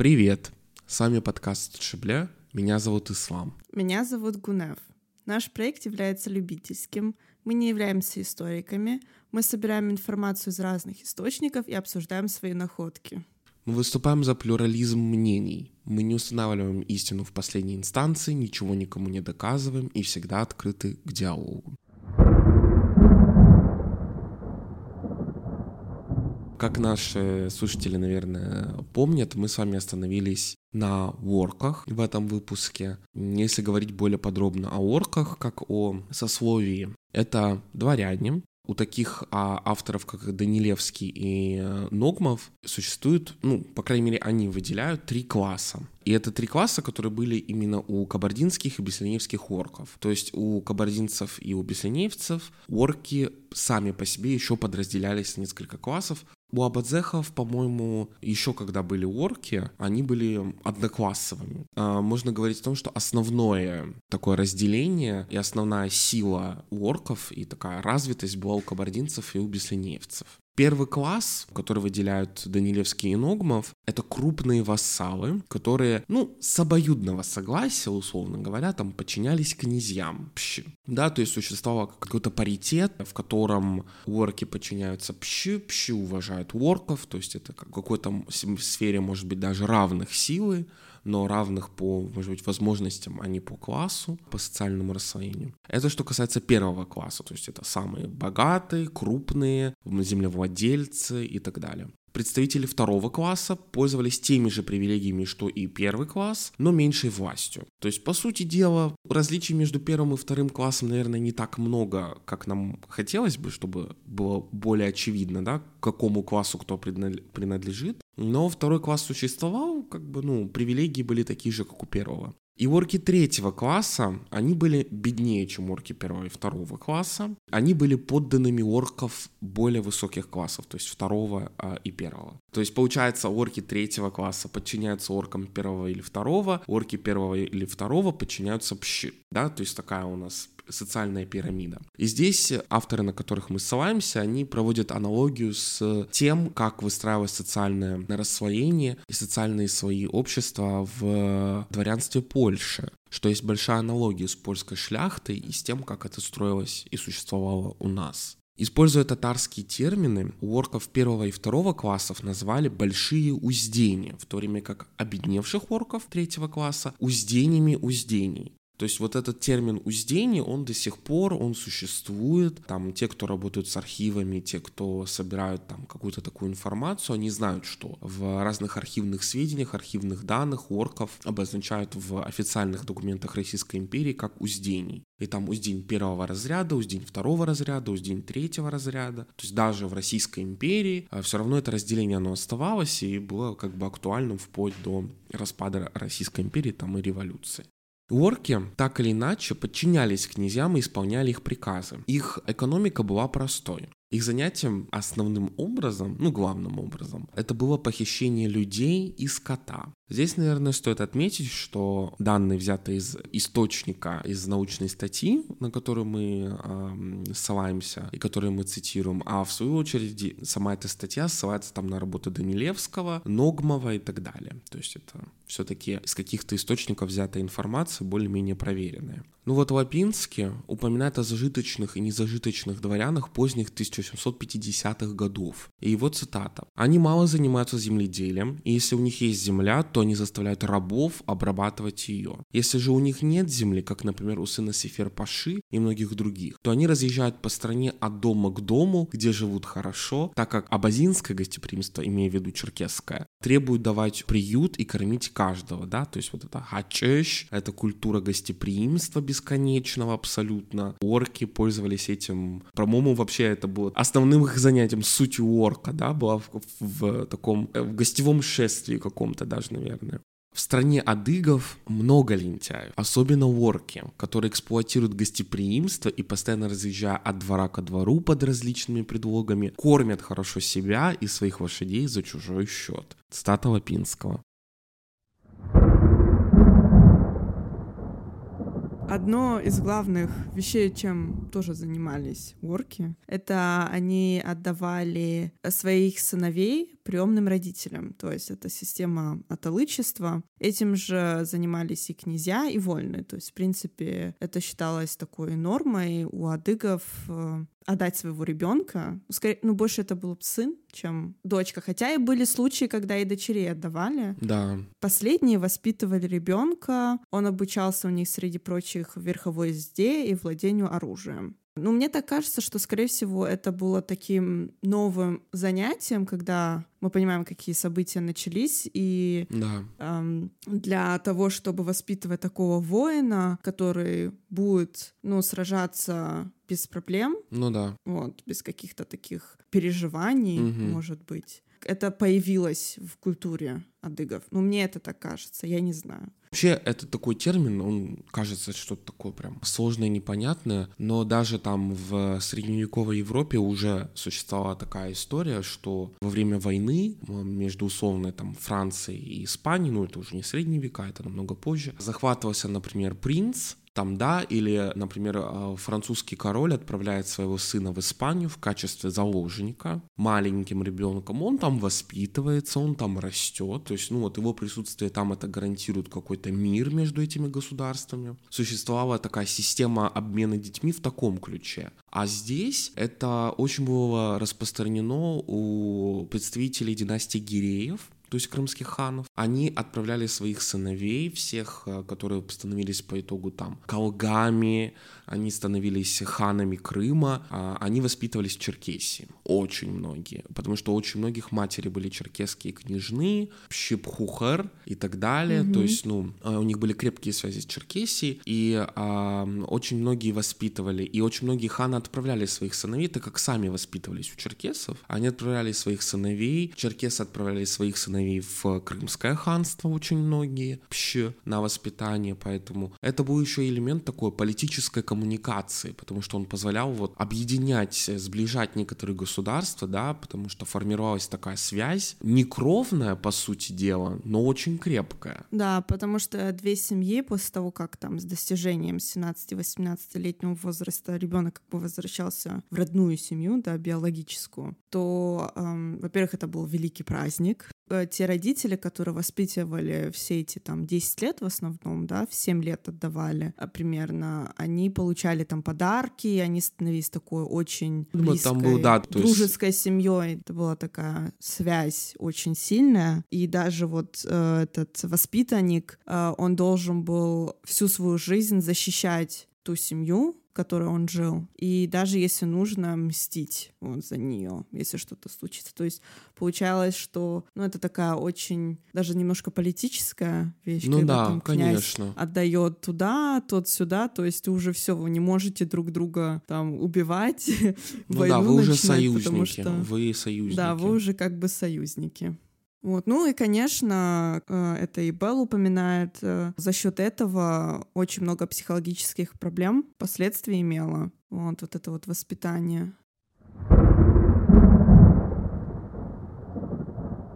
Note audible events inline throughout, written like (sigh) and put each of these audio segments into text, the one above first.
Привет! С вами подкаст Шибля. Меня зовут Ислам. Меня зовут Гунев. Наш проект является любительским. Мы не являемся историками. Мы собираем информацию из разных источников и обсуждаем свои находки. Мы выступаем за плюрализм мнений. Мы не устанавливаем истину в последней инстанции, ничего никому не доказываем и всегда открыты к диалогу. Как наши слушатели, наверное, помнят, мы с вами остановились на ворках в этом выпуске. Если говорить более подробно о ворках, как о сословии, это дворяне, у таких а, авторов, как Данилевский и э, Ногмов, существует, ну, по крайней мере, они выделяют три класса. И это три класса, которые были именно у кабардинских и беслинеевских орков. То есть у кабардинцев и у беслинеевцев орки сами по себе еще подразделялись на несколько классов. У абадзехов, по-моему, еще когда были орки, они были одноклассовыми. А, можно говорить о том, что основное такое разделение и основная сила у орков и такая развитость была у кабардинцев и у беслинеевцев. Первый класс, который выделяют Данилевский и Ногмов, это крупные вассалы, которые, ну, с обоюдного согласия, условно говоря, там подчинялись князьям. Пщи. Да, то есть существовал какой-то паритет, в котором орки подчиняются пщи, пщи уважают орков, то есть это в какой-то сфере, может быть, даже равных силы но равных по, может быть, возможностям, а не по классу, по социальному расслоению. Это что касается первого класса, то есть это самые богатые, крупные, землевладельцы и так далее. Представители второго класса пользовались теми же привилегиями, что и первый класс, но меньшей властью. То есть, по сути дела, различий между первым и вторым классом, наверное, не так много, как нам хотелось бы, чтобы было более очевидно, да, к какому классу кто принадлежит. Но второй класс существовал, как бы, ну, привилегии были такие же, как у первого. И орки третьего класса, они были беднее, чем орки первого и второго класса. Они были подданными орков более высоких классов, то есть второго а, и первого. То есть, получается, орки третьего класса подчиняются оркам первого или второго, орки первого или второго подчиняются пщи. Да, то есть такая у нас социальная пирамида. И здесь авторы, на которых мы ссылаемся, они проводят аналогию с тем, как выстраивалось социальное расслоение и социальные свои общества в дворянстве Польши что есть большая аналогия с польской шляхтой и с тем, как это строилось и существовало у нас. Используя татарские термины, у орков первого и второго классов назвали большие уздения, в то время как обедневших орков третьего класса уздениями уздений. То есть вот этот термин уздение, он до сих пор, он существует. Там те, кто работают с архивами, те, кто собирают там какую-то такую информацию, они знают, что в разных архивных сведениях, архивных данных орков обозначают в официальных документах Российской империи как уздений. И там уздень первого разряда, уздень второго разряда, уздень третьего разряда. То есть даже в Российской империи а, все равно это разделение оно оставалось и было как бы актуальным вплоть до распада Российской империи там и революции. Орки так или иначе подчинялись князьям и исполняли их приказы. Их экономика была простой. Их занятием основным образом, ну главным образом, это было похищение людей и скота. Здесь, наверное, стоит отметить, что данные взяты из источника, из научной статьи, на которую мы э, ссылаемся и которую мы цитируем, а в свою очередь сама эта статья ссылается там на работы Данилевского, Ногмова и так далее. То есть это все-таки из каких-то источников взятая информация, более-менее проверенная. Ну вот Лапинский упоминает о зажиточных и незажиточных дворянах поздних 1750-х годов. И его цитата. «Они мало занимаются земледелием, и если у них есть земля, то они заставляют рабов обрабатывать ее. Если же у них нет земли, как, например, у сына Сефер Паши и многих других, то они разъезжают по стране от дома к дому, где живут хорошо, так как абазинское гостеприимство, имея в виду черкесское, требует давать приют и кормить каждого, да, то есть вот это хачеш, это культура гостеприимства бесконечного абсолютно. Орки пользовались этим, по-моему, вообще это было основным их занятием, сутью орка, да, была в, в таком, э, в гостевом шествии каком-то даже, наверное. В стране адыгов много лентяев, особенно ворки, которые эксплуатируют гостеприимство и постоянно разъезжая от двора ко двору под различными предлогами, кормят хорошо себя и своих лошадей за чужой счет. Цитата Лапинского. Одно из главных вещей, чем тоже занимались орки, это они отдавали своих сыновей приемным родителям, то есть это система атолычества. Этим же занимались и князья, и вольные, то есть, в принципе, это считалось такой нормой у адыгов э, отдать своего ребенка. Скорее, ну, больше это был сын, чем дочка. Хотя и были случаи, когда и дочерей отдавали. Да. Последние воспитывали ребенка. Он обучался у них, среди прочих, верховой езде и владению оружием. Ну, мне так кажется, что, скорее всего, это было таким новым занятием, когда мы понимаем, какие события начались, и да. эм, для того, чтобы воспитывать такого воина, который будет, ну, сражаться без проблем, ну да, вот, без каких-то таких переживаний, угу. может быть, это появилось в культуре адыгов. Ну, мне это так кажется, я не знаю. Вообще, это такой термин, он кажется что-то такое прям сложное, непонятное, но даже там в средневековой Европе уже существовала такая история, что во время войны между условно там Францией и Испанией, ну это уже не средние века, это намного позже, захватывался, например, принц, там да, или, например, а, французский король отправляет своего сына в Испанию в качестве заложника маленьким ребенком, он там воспитывается, он там растет, то есть, ну вот его присутствие там это гарантирует какой-то мир между этими государствами. Существовала такая система обмена детьми в таком ключе. А здесь это очень было распространено у представителей династии Гиреев, то есть крымских ханов, они отправляли своих сыновей, всех, э, которые становились по итогу там колгами, они становились ханами Крыма, а они воспитывались в Черкесии, очень многие, потому что очень многих матери были черкесские княжны, Щепхухар и так далее, mm-hmm. то есть, ну, э, у них были крепкие связи с Черкесией, и а, очень многие воспитывали, и очень многие ханы отправляли своих сыновей, так как сами воспитывались у черкесов, они отправляли своих сыновей, черкесы отправляли своих сыновей сыновей в Крымское ханство очень многие вообще на воспитание, поэтому это был еще элемент такой политической коммуникации, потому что он позволял вот объединять, сближать некоторые государства, да, потому что формировалась такая связь, не кровная, по сути дела, но очень крепкая. Да, потому что две семьи после того, как там с достижением 17-18-летнего возраста ребенок как бы возвращался в родную семью, да, биологическую, то, эм, во-первых, это был великий праздник, Э, те родители, которые воспитывали все эти там 10 лет в основном, да, в 7 лет отдавали а, примерно, они получали там подарки, они становились такой очень близкой, там был, да, дружеской есть... семьей. Это была такая связь очень сильная. И даже вот э, этот воспитанник, э, он должен был всю свою жизнь защищать ту семью, в которой он жил. И даже если нужно мстить вот, за нее, если что-то случится. То есть получалось, что ну, это такая очень даже немножко политическая вещь, ну когда да, там конечно. отдает туда, тот сюда, то есть уже все, вы не можете друг друга там убивать, (laughs) ну да, вы уже союзники, что, вы союзники. Да, вы уже как бы союзники. Вот. Ну и, конечно, э, это и Белл упоминает, э, за счет этого очень много психологических проблем последствий имело. Вот, вот это вот воспитание.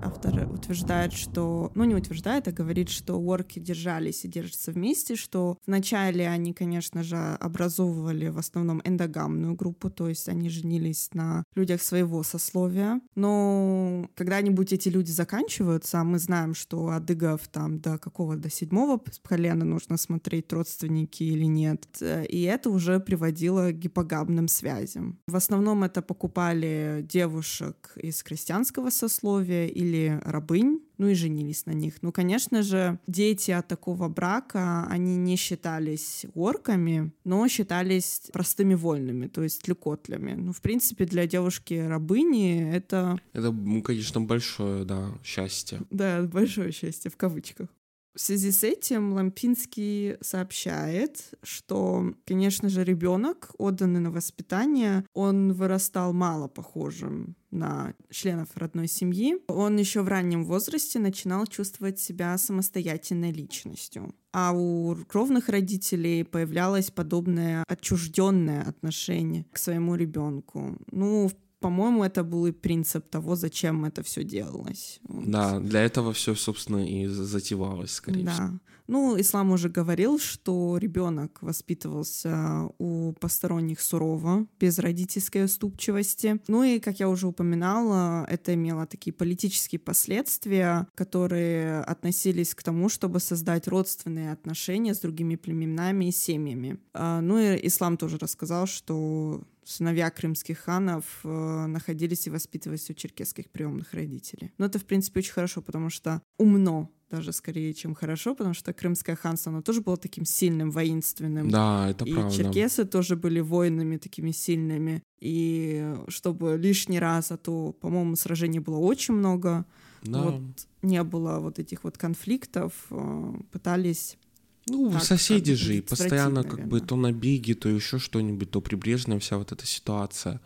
автор утверждает, что, ну не утверждает, а говорит, что орки держались и держатся вместе, что вначале они, конечно же, образовывали в основном эндогамную группу, то есть они женились на людях своего сословия, но когда-нибудь эти люди заканчиваются, а мы знаем, что адыгов там до какого, до седьмого колена нужно смотреть, родственники или нет, и это уже приводило к гипогамным связям. В основном это покупали девушек из крестьянского сословия или рабынь, ну и женились на них. Ну, конечно же, дети от такого брака, они не считались орками, но считались простыми вольными, то есть тлюкотлями. Ну, в принципе, для девушки-рабыни это... Это, конечно, большое, да, счастье. Да, большое счастье, в кавычках. В связи с этим Лампинский сообщает, что, конечно же, ребенок, отданный на воспитание, он вырастал мало похожим на членов родной семьи. Он еще в раннем возрасте начинал чувствовать себя самостоятельной личностью. А у кровных родителей появлялось подобное отчужденное отношение к своему ребенку. Ну, по-моему, это был и принцип того, зачем это все делалось. Да, для этого все, собственно, и затевалось, скорее да. всего. Ну, ислам уже говорил, что ребенок воспитывался у посторонних сурово, без родительской уступчивости. Ну и, как я уже упоминала, это имело такие политические последствия, которые относились к тому, чтобы создать родственные отношения с другими племенами и семьями. А, ну и ислам тоже рассказал, что сыновья крымских ханов э, находились и воспитывались у черкесских приемных родителей. Но это, в принципе, очень хорошо, потому что умно даже скорее, чем хорошо, потому что Крымское ханство, оно тоже было таким сильным, воинственным. Да, это и правда. И черкесы тоже были воинами такими сильными. И чтобы лишний раз, а то, по-моему, сражений было очень много, да. вот не было вот этих вот конфликтов, э, пытались ну, так, соседи же, и постоянно наверное. как бы то набеги, то еще что-нибудь, то прибрежная вся вот эта ситуация.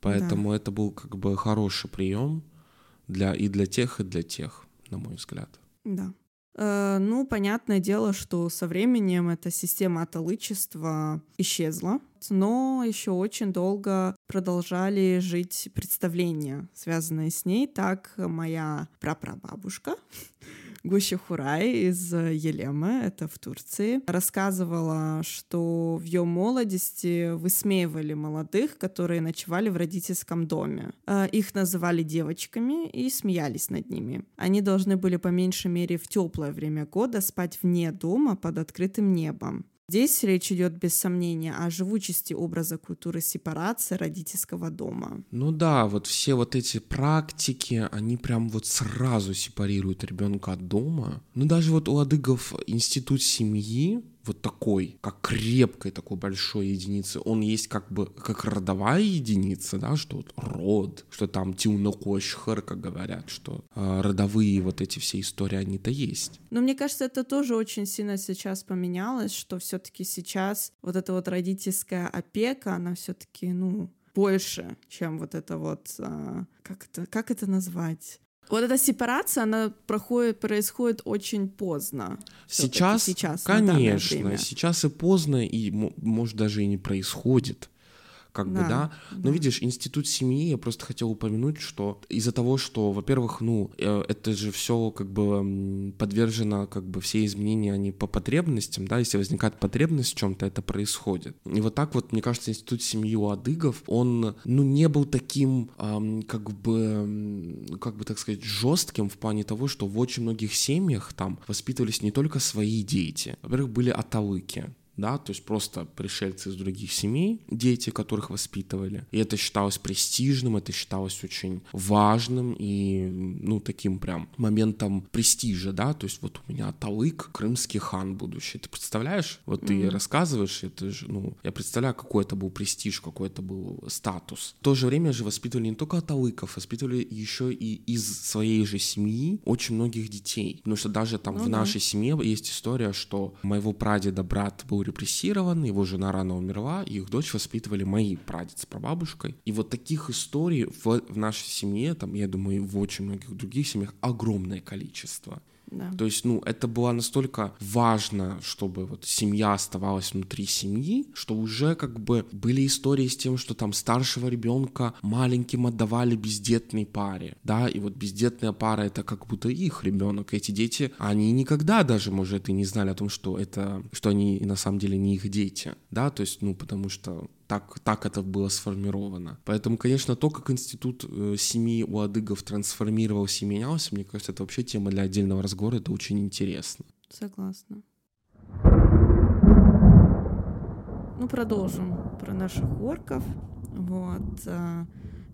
Поэтому да. это был как бы хороший прием для и для тех, и для тех, на мой взгляд. Да. Э, ну, понятное дело, что со временем эта система аталычества исчезла, но еще очень долго продолжали жить представления, связанные с ней. Так моя прапрабабушка Гуща Хурай из э, Елемы, это в Турции, рассказывала, что в ее молодости высмеивали молодых, которые ночевали в родительском доме. Э, их называли девочками и смеялись над ними. Они должны были по меньшей мере в теплое время года спать вне дома под открытым небом. Здесь речь идет без сомнения о живучести образа культуры сепарации родительского дома. Ну да, вот все вот эти практики, они прям вот сразу сепарируют ребенка от дома. Ну даже вот у адыгов институт семьи, вот такой, как крепкой такой большой единицы, он есть как бы как родовая единица, да, что вот род, что там тиунокошхар, как говорят, что э, родовые вот эти все истории, они-то есть. Но мне кажется, это тоже очень сильно сейчас поменялось, что все-таки сейчас вот эта вот родительская опека, она все-таки, ну, больше, чем вот это вот, а, как это, как это назвать? Вот эта сепарация, она проходит, происходит очень поздно. Сейчас, сейчас конечно, сейчас и поздно, и может даже и не происходит как да, бы, да. Но да. видишь, институт семьи, я просто хотел упомянуть, что из-за того, что, во-первых, ну, э, это же все как бы подвержено, как бы все изменения, они по потребностям, да, если возникает потребность в чем-то, это происходит. И вот так вот, мне кажется, институт семьи у адыгов, он, ну, не был таким, эм, как бы, как бы так сказать, жестким в плане того, что в очень многих семьях там воспитывались не только свои дети. Во-первых, были аталыки, да, то есть просто пришельцы из других семей, дети, которых воспитывали. И это считалось престижным, это считалось очень важным и, ну, таким прям моментом престижа, да, то есть вот у меня Талык, крымский хан будущий. Ты представляешь? Вот ты mm-hmm. рассказываешь, это же, ну, я представляю, какой это был престиж, какой это был статус. В то же время же воспитывали не только Талыков, воспитывали еще и из своей же семьи очень многих детей. Потому что даже там ну, в нашей семье есть история, что моего прадеда брат был репрессирован, его жена рано умерла, их дочь воспитывали мои прадед с прабабушкой. И вот таких историй в, в нашей семье, там, я думаю, в очень многих других семьях огромное количество. Да. То есть, ну, это было настолько важно, чтобы вот семья оставалась внутри семьи, что уже как бы были истории с тем, что там старшего ребенка маленьким отдавали бездетной паре, да, и вот бездетная пара это как будто их ребенок, эти дети, они никогда даже, может, и не знали о том, что это, что они на самом деле не их дети, да, то есть, ну, потому что так, так это было сформировано. Поэтому, конечно, то, как институт э, семьи у адыгов трансформировался и менялся, мне кажется, это вообще тема для отдельного разговора, это очень интересно. Согласна. Ну, продолжим про наших орков. Вот. Э,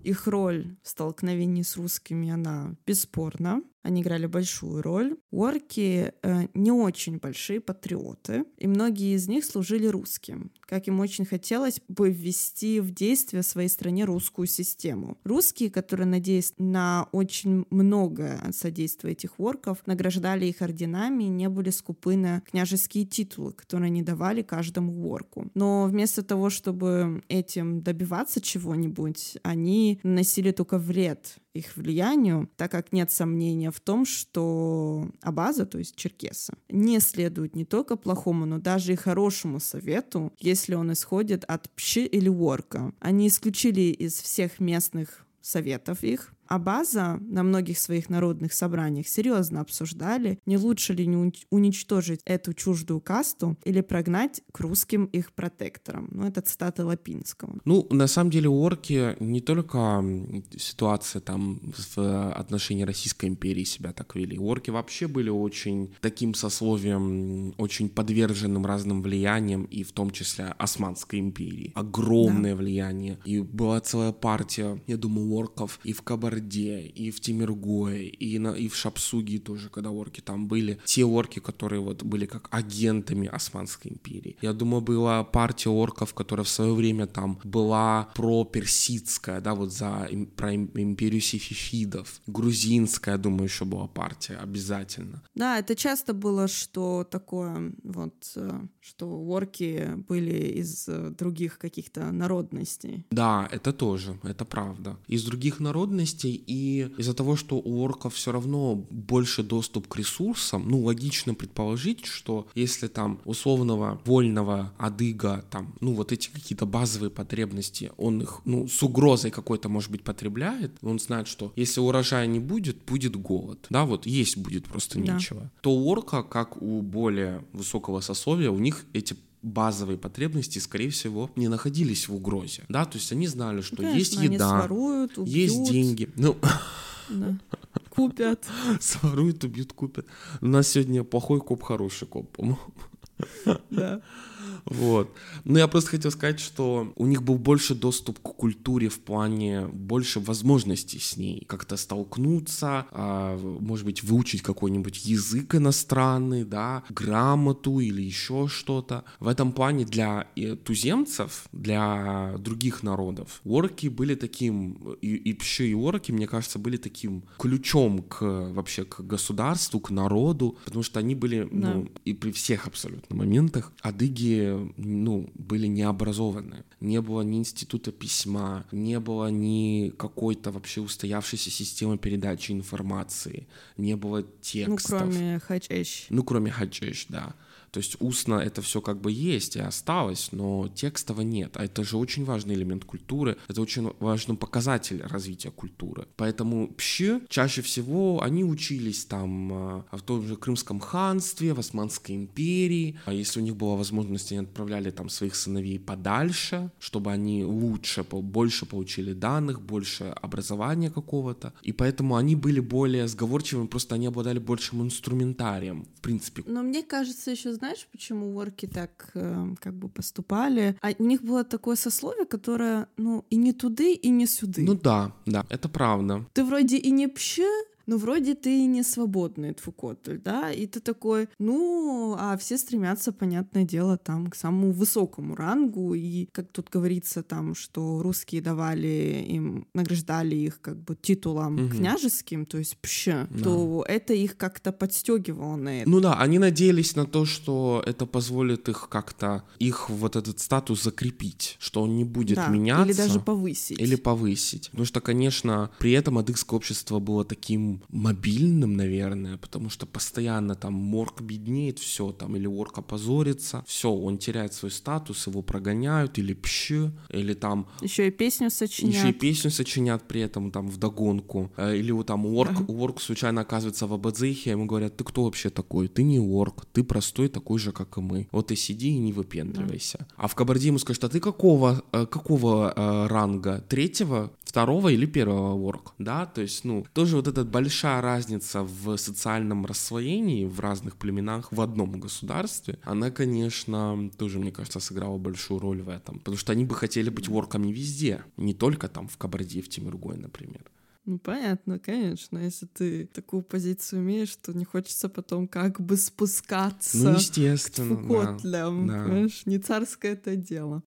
их роль в столкновении с русскими, она бесспорна. Они играли большую роль. Орки э, не очень большие патриоты, и многие из них служили русским, как им очень хотелось бы ввести в действие в своей стране русскую систему. Русские, которые надеясь на очень многое содействие этих орков, награждали их орденами и не были скупы на княжеские титулы, которые они давали каждому орку. Но вместо того, чтобы этим добиваться чего-нибудь, они наносили только вред их влиянию, так как нет сомнения в том, что Абаза, то есть черкесы, не следуют не только плохому, но даже и хорошему совету, если он исходит от пши или ворка. Они исключили из всех местных советов их, а база на многих своих народных собраниях серьезно обсуждали, не лучше ли не уничтожить эту чуждую касту или прогнать к русским их протекторам. Ну, это цитата Лапинского. Ну, на самом деле, орки не только ситуация там в отношении Российской империи себя так вели. Орки вообще были очень таким сословием, очень подверженным разным влияниям, и в том числе Османской империи. Огромное да. влияние. И была целая партия, я думаю, орков и в Кабаре Орде, и в Тимиргое, и, на, и в Шапсуге тоже, когда орки там были. Те орки, которые вот были как агентами Османской империи. Я думаю, была партия орков, которая в свое время там была про-персидская, да, вот за про империю сифифидов. Грузинская, я думаю, еще была партия, обязательно. Да, это часто было, что такое, вот, э, что орки были из э, других каких-то народностей. Да, это тоже, это правда. Из других народностей возможностей, и из-за того, что у орков все равно больше доступ к ресурсам, ну, логично предположить, что если там условного вольного адыга, там, ну, вот эти какие-то базовые потребности, он их, ну, с угрозой какой-то, может быть, потребляет, он знает, что если урожая не будет, будет голод, да, вот есть будет просто да. нечего, то у орка, как у более высокого сословия, у них эти базовые потребности, скорее всего, не находились в угрозе. Да, то есть они знали, что ну, есть еда, своруют, убьют. есть деньги. Ну, да. Купят. (laughs) Своруют, убьют, купят. У нас сегодня плохой коп, хороший коп, по-моему. Да. Вот. Но я просто хотел сказать, что у них был больше доступ к культуре в плане больше возможностей с ней. Как-то столкнуться, а, может быть, выучить какой-нибудь язык иностранный, да, грамоту или еще что-то. В этом плане для туземцев, для других народов, орки были таким, и, и пщи, и орки, мне кажется, были таким ключом к вообще к государству, к народу, потому что они были, да. ну, и при всех абсолютно моментах, адыги ну, были необразованы. Не было ни института письма, не было ни какой-то вообще устоявшейся системы передачи информации, не было ну, текстов. Ну, кроме хачеш. Ну, кроме хачеш, да. То есть устно это все как бы есть и осталось, но текстового нет. А это же очень важный элемент культуры, это очень важный показатель развития культуры. Поэтому пщи чаще всего они учились там а, в том же Крымском ханстве, в Османской империи. А если у них была возможность, они отправляли там своих сыновей подальше, чтобы они лучше, больше получили данных, больше образования какого-то. И поэтому они были более сговорчивыми, просто они обладали большим инструментарием, в принципе. Но мне кажется, еще знаешь, почему орки так э, как бы поступали? А у них было такое сословие, которое, ну, и не туды, и не сюды. Ну да, да, это правда. Ты вроде и не пще, ну, вроде ты не свободный Тфукотль, да, и ты такой, ну, а все стремятся, понятное дело, там, к самому высокому рангу, и, как тут говорится, там, что русские давали им, награждали их, как бы, титулом угу. княжеским, то есть пща, да. то это их как-то подстегивало на это. Ну да, они надеялись на то, что это позволит их как-то, их вот этот статус закрепить, что он не будет да, меняться. Или даже повысить. Или повысить. Потому что, конечно, при этом адыгское общество было таким мобильным, наверное, потому что постоянно там морг беднеет, все там, или орк опозорится, все, он теряет свой статус, его прогоняют, или пщ, или там... Еще и песню сочинят. Еще и песню сочинят при этом там в догонку. Э, или вот там орк, орк случайно оказывается в Абадзихе, ему говорят, ты кто вообще такой? Ты не орк, ты простой такой же, как и мы. Вот и сиди и не выпендривайся. Uh-huh. А в Кабарде ему скажут, а ты какого, э, какого э, ранга? Третьего, второго или первого орк? Да, то есть, ну, тоже вот большой большая разница в социальном рассвоении в разных племенах в одном государстве, она, конечно, тоже, мне кажется, сыграла большую роль в этом. Потому что они бы хотели быть ворками везде, не только там в Кабарде, в Тимиргой, например. Ну, понятно, конечно. Если ты такую позицию имеешь, то не хочется потом как бы спускаться ну, естественно, к фукотлям. Да, да. Понимаешь, не царское это дело.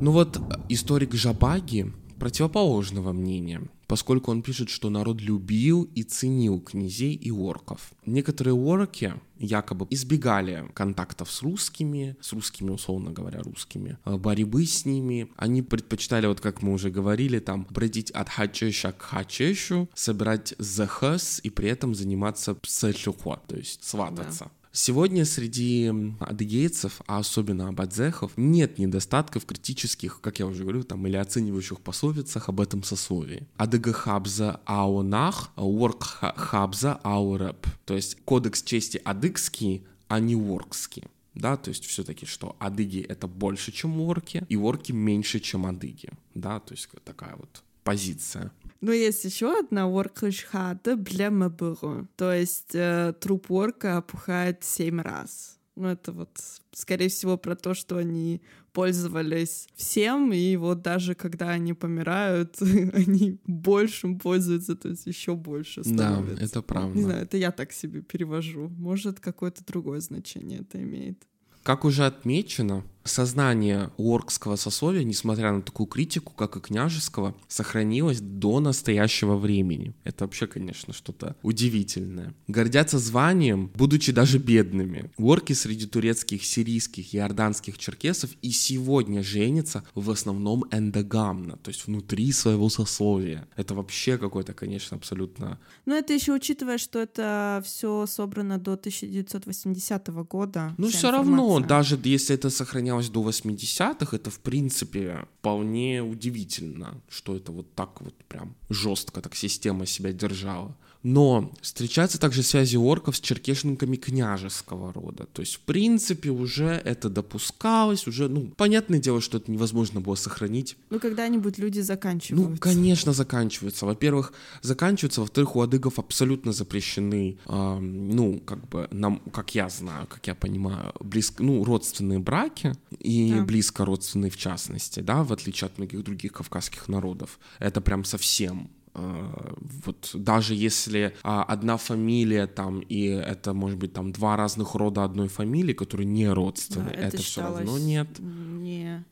Ну вот историк Жабаги противоположного мнения. поскольку он пишет, что народ любил и ценил князей и орков. Некоторые орки якобы избегали контактов с русскими, с русскими, условно говоря, русскими, э, борьбы с ними. Они предпочитали, вот как мы уже говорили, там, бродить от хачеша к хачешу, собирать захас и при этом заниматься псельхо, то есть свататься. Да. Сегодня среди адыгейцев, а особенно абадзехов, нет недостатков критических, как я уже говорю, там, или оценивающих пословицах об этом сословии. Адыга хабза аунах, уорк хабза аурэп. То есть кодекс чести адыгский, а не воркский да, то есть все-таки, что адыги это больше, чем орки, и орки меньше, чем адыги, да, то есть такая вот позиция. Но есть еще одна оркхата для мабыру. То есть э, труп орка опухает семь раз. Ну, это вот, скорее всего, про то, что они пользовались всем, и вот даже когда они помирают, (laughs) они большим пользуются, то есть еще больше становятся. Да, это правда. Не знаю, это я так себе перевожу. Может, какое-то другое значение это имеет. Как уже отмечено, сознание оркского сословия, несмотря на такую критику, как и княжеского, сохранилось до настоящего времени. Это вообще, конечно, что-то удивительное. Гордятся званием, будучи даже бедными. Орки среди турецких, сирийских, иорданских черкесов и сегодня женятся в основном эндогамно, то есть внутри своего сословия. Это вообще какой-то, конечно, абсолютно... Но это еще учитывая, что это все собрано до 1980 года. Ну, все равно, даже если это сохраняется сохранялось до 80-х, это, в принципе, вполне удивительно, что это вот так вот прям жестко так система себя держала. Но встречаются также связи орков с черкешниками княжеского рода. То есть, в принципе, уже это допускалось, уже, ну, понятное дело, что это невозможно было сохранить. Ну, когда-нибудь люди заканчиваются. Ну, конечно, заканчиваются. Во-первых, заканчиваются, во-вторых, у адыгов абсолютно запрещены, э, ну, как бы, нам, как я знаю, как я понимаю, близко, ну, родственные браки, и да. близко родственные в частности, да, в отличие от многих других кавказских народов. Это прям совсем вот даже если а, одна фамилия там и это может быть там два разных рода одной фамилии, которые не родственные, да, это, это все равно нет. Не.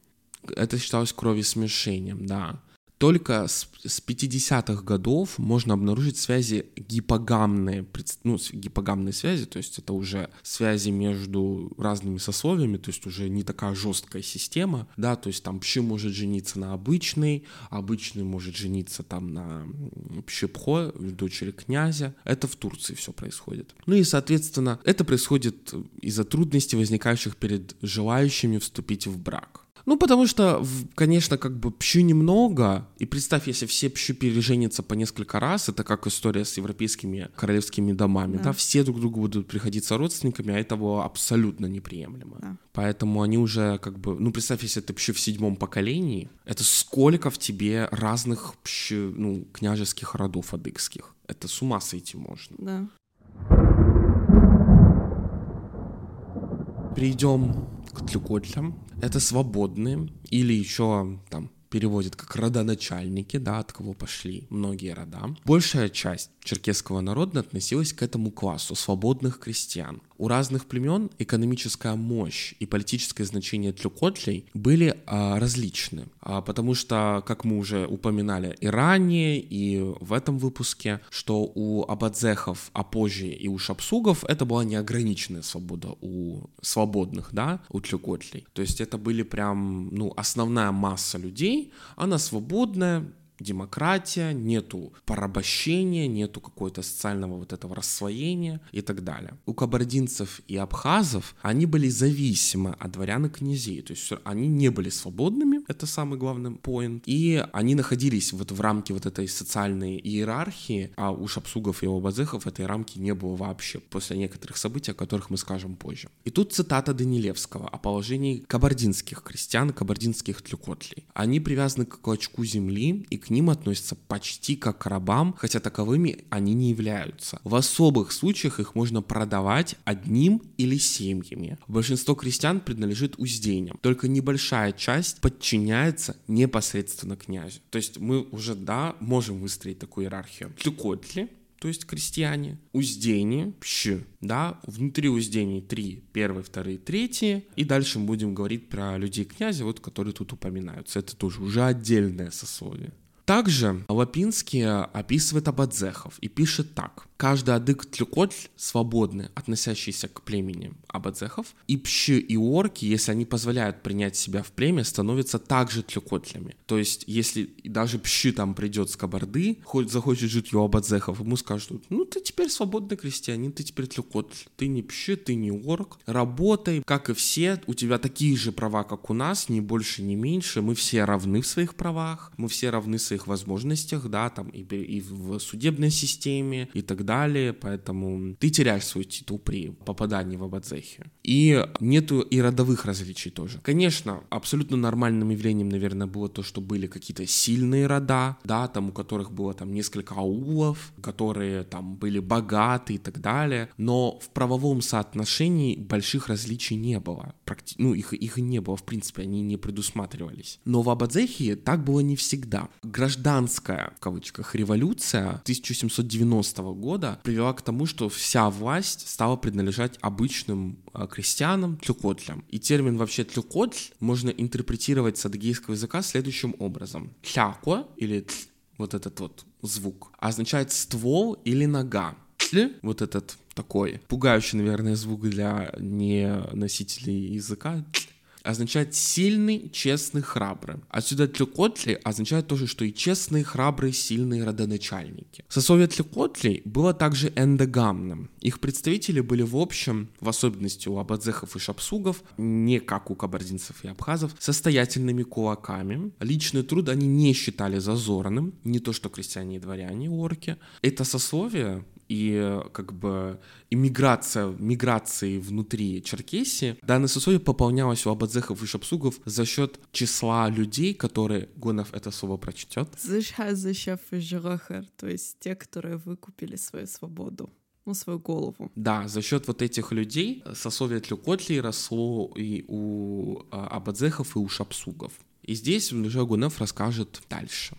Это считалось кровесмешением, да. Только с, с 50-х годов можно обнаружить связи гипогамные, ну, гипогамные связи, то есть это уже связи между разными сословиями, то есть уже не такая жесткая система, да, то есть там пши может жениться на обычный, обычный может жениться там на пшепхо, дочери князя. Это в Турции все происходит. Ну и, соответственно, это происходит из-за трудностей, возникающих перед желающими вступить в брак. Ну, потому что, конечно, как бы пщу немного, и представь, если все пщу переженятся по несколько раз, это как история с европейскими королевскими домами, да, да все друг другу будут приходиться родственниками, а этого абсолютно неприемлемо. Да. Поэтому они уже как бы, ну, представь, если ты пщу в седьмом поколении, это сколько в тебе разных пщу, ну, княжеских родов адыгских. Это с ума сойти можно. Да. Перейдем к тлюкотлям. Это свободные или еще там переводит как родоначальники, да, от кого пошли многие рода. Большая часть черкесского народа относилась к этому классу свободных крестьян. У разных племен экономическая мощь и политическое значение тлюкотлей были а, различны, а, потому что, как мы уже упоминали и ранее, и в этом выпуске, что у абадзехов, а позже и у шапсугов это была неограниченная свобода у свободных, да, у тлюкотлей. То есть это были прям, ну, основная масса людей, она свободная, демократия, нету порабощения, нету какого-то социального вот этого рассвоения и так далее. У кабардинцев и абхазов они были зависимы от дворян и князей, то есть они не были свободными, это самый главный поинт, и они находились вот в рамке вот этой социальной иерархии, а у шапсугов и обазыхов этой рамки не было вообще после некоторых событий, о которых мы скажем позже. И тут цитата Данилевского о положении кабардинских крестьян, кабардинских тлюкотлей. Они привязаны к клочку земли и к к ним относятся почти как к рабам, хотя таковыми они не являются. В особых случаях их можно продавать одним или семьями. Большинство крестьян принадлежит уздениям, только небольшая часть подчиняется непосредственно князю. То есть мы уже, да, можем выстроить такую иерархию. Тлюкотли, то есть крестьяне, уздени, пщ, да, внутри уздений три, первые, вторые, третьи, и дальше мы будем говорить про людей князя, вот, которые тут упоминаются. Это тоже уже отдельное сословие. Также Лапинский описывает абадзехов и пишет так. Каждый адык тлюкотль свободны, относящийся к племени абадзехов, и пщи и орки, если они позволяют принять себя в племя, становятся также тлюкотлями. То есть, если даже пщи там придет с кабарды, хоть захочет жить у абадзехов, ему скажут, ну ты теперь свободный крестьянин, ты теперь тлюкотль, ты не пщи, ты не орк, работай, как и все, у тебя такие же права, как у нас, ни больше, ни меньше, мы все равны в своих правах, мы все равны в своих возможностях, да, там и, и в судебной системе и так далее, поэтому ты теряешь свой титул при попадании в Абадзехи. И нету и родовых различий тоже. Конечно, абсолютно нормальным явлением, наверное, было то, что были какие-то сильные рода, да, там у которых было там несколько аулов, которые там были богаты и так далее, но в правовом соотношении больших различий не было. Практи... Ну, их, их не было, в принципе, они не предусматривались. Но в Абадзехе так было не всегда. Гражданская, в кавычках, революция 1790 года привела к тому, что вся власть стала принадлежать обычным э, крестьянам, тлюкотлям. И термин вообще тлюкотль можно интерпретировать с адыгейского языка следующим образом. Тляко или тл, вот этот вот звук, означает ствол или нога. Тл, вот этот такой пугающий, наверное, звук для не носителей языка. Тл, означает сильный, честный, храбрый. Отсюда Тлюкотли означает тоже, что и честные, храбрые, сильные родоначальники. Сословие Тлюкотли было также эндогамным. Их представители были в общем, в особенности у абадзехов и шапсугов, не как у кабардинцев и абхазов, состоятельными кулаками. Личный труд они не считали зазорным, не то что крестьяне и дворяне, орки. Это сословие и как бы иммиграция, миграции внутри Черкесии, данное сословие пополнялось у абадзехов и шапсугов за счет числа людей, которые, Гонов это слово прочтет. То есть те, которые выкупили свою свободу ну, свою голову. Да, за счет вот этих людей сословие Тлюкотли росло и у а, абадзехов, и у шапсугов. И здесь уже Гунев расскажет дальше.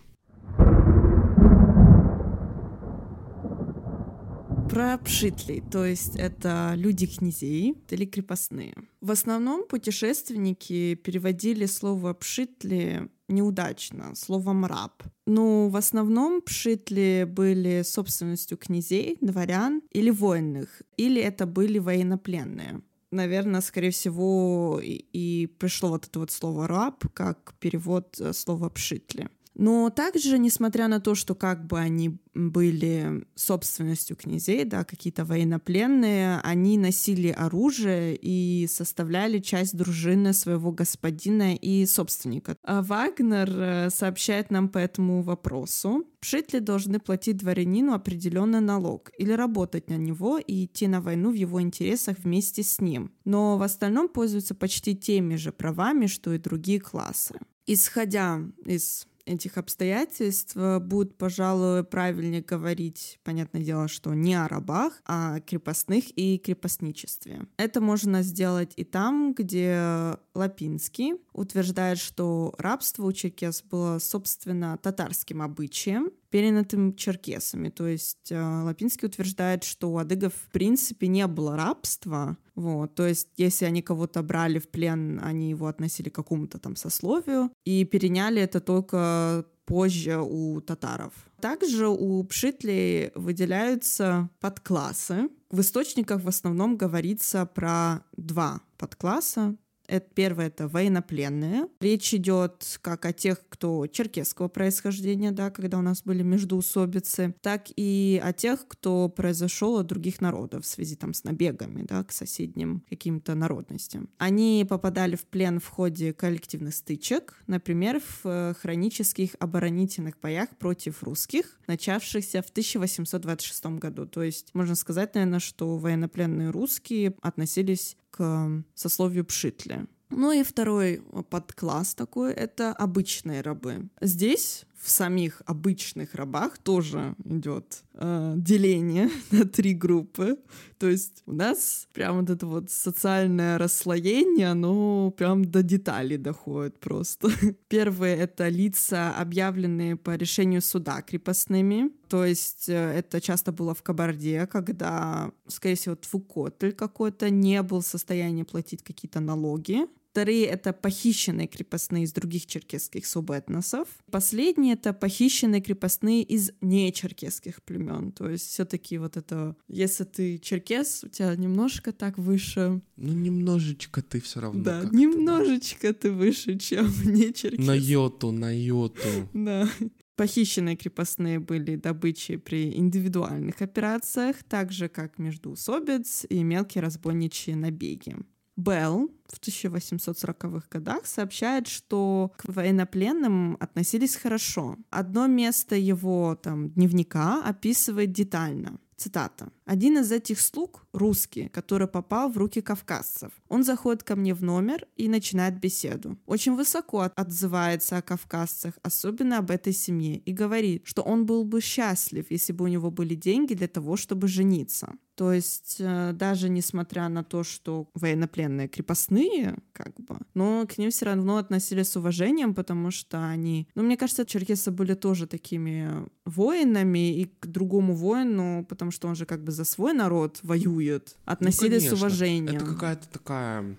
Про пшитлей, то есть это люди князей или крепостные. В основном путешественники переводили слово пшитли неудачно, словом раб. Но в основном пшитли были собственностью князей, дворян или военных, или это были военнопленные наверное, скорее всего, и, и пришло вот это вот слово «раб» как перевод э, слова «пшитли». Но также, несмотря на то, что как бы они были собственностью князей, да, какие-то военнопленные, они носили оружие и составляли часть дружины своего господина и собственника. А Вагнер э, сообщает нам по этому вопросу. Пшитли должны платить дворянину определенный налог или работать на него и идти на войну в его интересах вместе с ним. Но в остальном пользуются почти теми же правами, что и другие классы. Исходя из этих обстоятельств э, будет, пожалуй, правильнее говорить, понятное дело, что не о рабах, а о крепостных и крепостничестве. Это можно сделать и там, где Лапинский утверждает, что рабство у черкес было, собственно, татарским обычаем, перенятым черкесами. То есть э, Лапинский утверждает, что у адыгов в принципе не было рабства. Вот. То есть если они кого-то брали в плен, они его относили к какому-то там сословию и переняли это только позже у татаров. Также у пшитлей выделяются подклассы. В источниках в основном говорится про два подкласса. Это, первое — это военнопленные. Речь идет как о тех, кто черкесского происхождения, да, когда у нас были междуусобицы, так и о тех, кто произошел от других народов в связи там с набегами, да, к соседним каким-то народностям. Они попадали в плен в ходе коллективных стычек, например, в э, хронических оборонительных боях против русских, начавшихся в 1826 году. То есть можно сказать, наверное, что военнопленные русские относились к сословию пшитли. Ну и второй подкласс такой — это обычные рабы. Здесь в самих обычных рабах тоже идет э, деление (laughs) на три группы. То есть у нас прям вот это вот социальное расслоение, оно прям до деталей доходит просто. (laughs) Первые — это лица, объявленные по решению суда крепостными. То есть э, это часто было в Кабарде, когда, скорее всего, Твукотль какой-то не был в состоянии платить какие-то налоги Вторые — это похищенные крепостные из других черкесских субэтносов. Последние — это похищенные крепостные из нечеркесских племен. То есть все таки вот это... Если ты черкес, у тебя немножко так выше... Ну, немножечко ты все равно. Да, немножечко ты выше, чем (laughs) не черкес. На йоту, на йоту. Да. Похищенные крепостные были добычей при индивидуальных операциях, так же как междуусобиц и мелкие разбойничьи набеги. Белл в 1840-х годах сообщает, что к военнопленным относились хорошо. Одно место его там, дневника описывает детально. Цитата. «Один из этих слуг, русский, который попал в руки кавказцев, он заходит ко мне в номер и начинает беседу. Очень высоко отзывается о кавказцах, особенно об этой семье, и говорит, что он был бы счастлив, если бы у него были деньги для того, чтобы жениться. То есть э, даже несмотря на то, что военнопленные крепостные, как бы, но к ним все равно относились с уважением, потому что они, ну, мне кажется, черкесы были тоже такими воинами, и к другому воину, потому что он же как бы за свой народ воюет, относились ну, с уважением. Это какая-то такая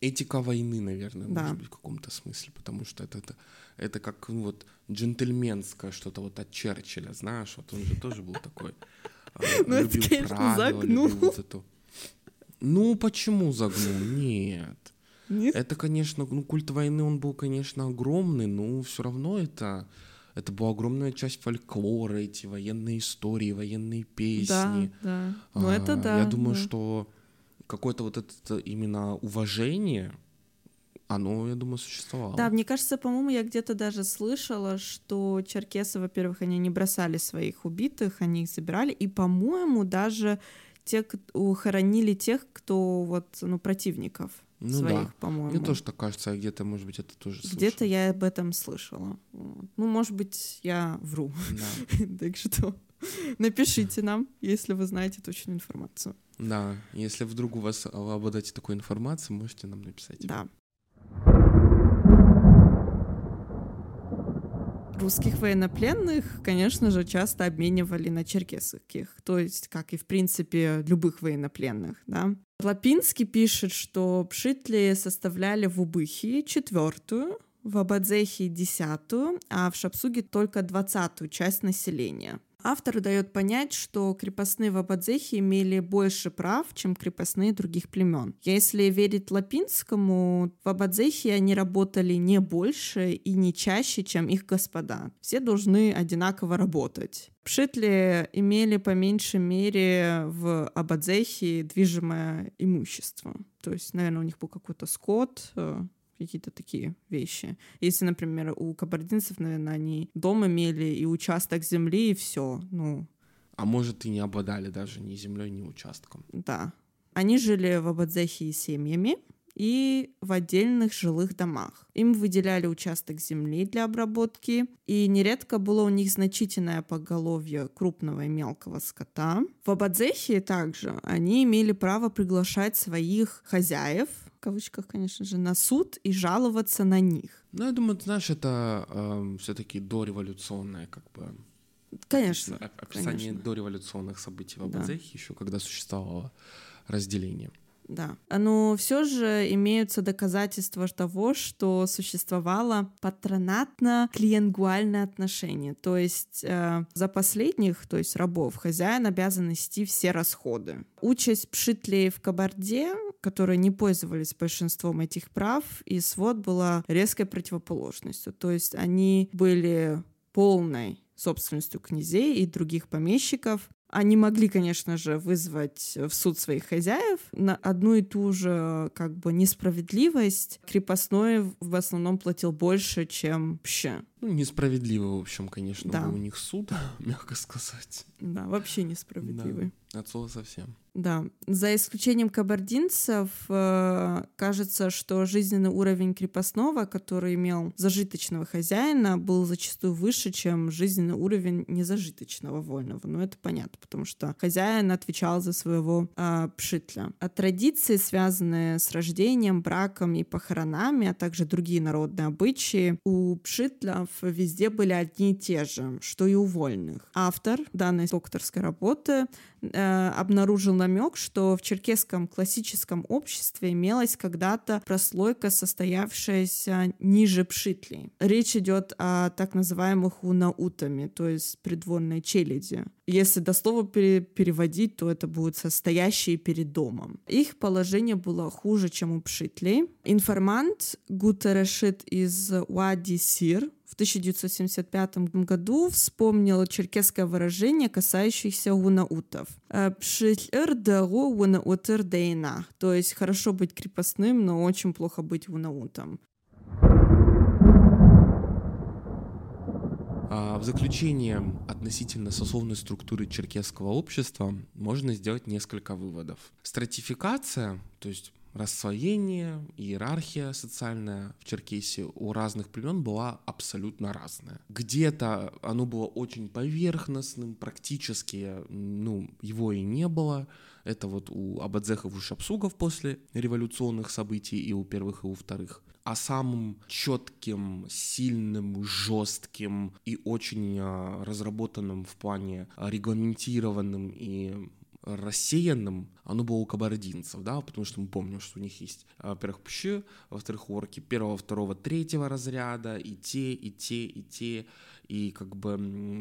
этика войны, наверное, да. может быть, в каком-то смысле, потому что это, это, это как ну, вот джентльменское что-то вот от Черчилля, знаешь, вот он же тоже был такой (laughs) ну, это, конечно, загнул. Ну, почему загнул? Нет. Нет? Это, конечно, ну, культ войны, он был, конечно, огромный, но все равно это, это была огромная часть фольклора, эти военные истории, военные песни. Да, да. Ну, а, это да. Я думаю, да. что какое-то вот это именно уважение, оно, я думаю, существовало. Да, мне кажется, по-моему, я где-то даже слышала, что черкесы, во-первых, они не бросали своих убитых, они их забирали, и, по-моему, даже те хоронили тех, кто вот, ну, противников ну, своих, да. по-моему. Мне тоже так кажется, а где-то, может быть, это тоже Где-то я об этом слышала. Ну, может быть, я вру. Да. (laughs) так что напишите нам, если вы знаете точную информацию. Да, если вдруг у вас обладаете такой информацией, можете нам написать. Да. Русских военнопленных, конечно же, часто обменивали на черкесских, то есть, как и, в принципе, любых военнопленных, да. Лапинский пишет, что пшитли составляли в Убыхе четвертую, в Абадзехе десятую, а в Шапсуге только двадцатую часть населения. Автор дает понять, что крепостные в Абадзехе имели больше прав, чем крепостные других племен. Если верить Лапинскому, в Абадзехе они работали не больше и не чаще, чем их господа. Все должны одинаково работать. Пшитли имели по меньшей мере в Абадзехе движимое имущество. То есть, наверное, у них был какой-то скот, э, какие-то такие вещи. Если, например, у кабардинцев, наверное, они дом имели и участок земли, и все. Ну. А может, и не обладали даже ни землей, ни участком. Да. Они жили в Абадзехе семьями и в отдельных жилых домах. Им выделяли участок земли для обработки, и нередко было у них значительное поголовье крупного и мелкого скота. В Абадзехе также они имели право приглашать своих хозяев кавычках, конечно же, на суд и жаловаться на них. Ну, я думаю, знаешь, это э, все-таки дореволюционное, как бы. Конечно. Описание конечно. дореволюционных событий в Абадзехе, да. еще когда существовало разделение. Да. Но все же имеются доказательства того, что существовало патронатно-клиенгуальное отношение. То есть э, за последних, то есть рабов, хозяин обязан нести все расходы. Участь пшитлей в Кабарде, которые не пользовались большинством этих прав, и свод была резкой противоположностью. То есть они были полной собственностью князей и других помещиков, они могли, конечно же, вызвать в суд своих хозяев на одну и ту же как бы несправедливость. Крепостной в основном платил больше, чем пще. Ну, несправедливо, в общем, конечно, да. у них суд, (laughs) мягко сказать. Да, вообще несправедливый. Да, от слова совсем. Да, за исключением кабардинцев, э, кажется, что жизненный уровень крепостного, который имел зажиточного хозяина, был зачастую выше, чем жизненный уровень незажиточного вольного. Ну, это понятно, потому что хозяин отвечал за своего э, пшитля. А традиции, связанные с рождением, браком и похоронами, а также другие народные обычаи, у пшитлев везде были одни и те же, что и у вольных. Автор данной докторской работы э, обнаружил намек, что в черкесском классическом обществе имелась когда-то прослойка, состоявшаяся ниже пшитлей. Речь идет о так называемых унаутами, то есть придворной челяди. Если дословно пере переводить, то это будут состоящие перед домом. Их положение было хуже, чем у пшитлей. Информант Гутерешит из Уади-Сир в 1975 году вспомнил черкесское выражение, касающееся унаутов. «Э, унаутер дейна. То есть хорошо быть крепостным, но очень плохо быть унаутом. А в заключение относительно сословной структуры черкесского общества можно сделать несколько выводов. Стратификация, то есть расслоение, иерархия социальная в Черкесии у разных племен была абсолютно разная. Где-то оно было очень поверхностным, практически ну, его и не было. Это вот у абадзехов и шапсугов после революционных событий и у первых, и у вторых. А самым четким, сильным, жестким и очень а, разработанным в плане регламентированным и рассеянным, оно было у кабардинцев, да, потому что мы помним, что у них есть, а, во-первых, пщи, во-вторых, орки первого, второго, третьего разряда, и те, и те, и те, и как бы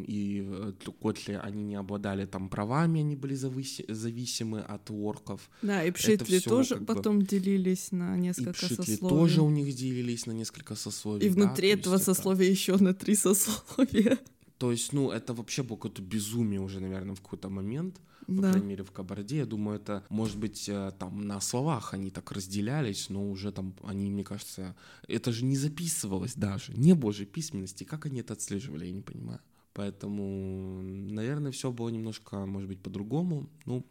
и э, котли, они не обладали там правами, они были зависи, зависимы от орков. Да, и пшитли тоже потом бы... делились на несколько и сословий. тоже у них делились на несколько сословий. И внутри да, этого сословия это... еще на три сословия. То есть, ну, это вообще было какое-то безумие уже, наверное, в какой-то момент, по да. крайней мере, в Кабарде. Я думаю, это, может быть, э, там на словах они так разделялись, но уже там они, мне кажется, это же не записывалось даже. Не было же письменности. Как они это отслеживали, я не понимаю. Поэтому, наверное, все было немножко, может быть, по-другому. Ну,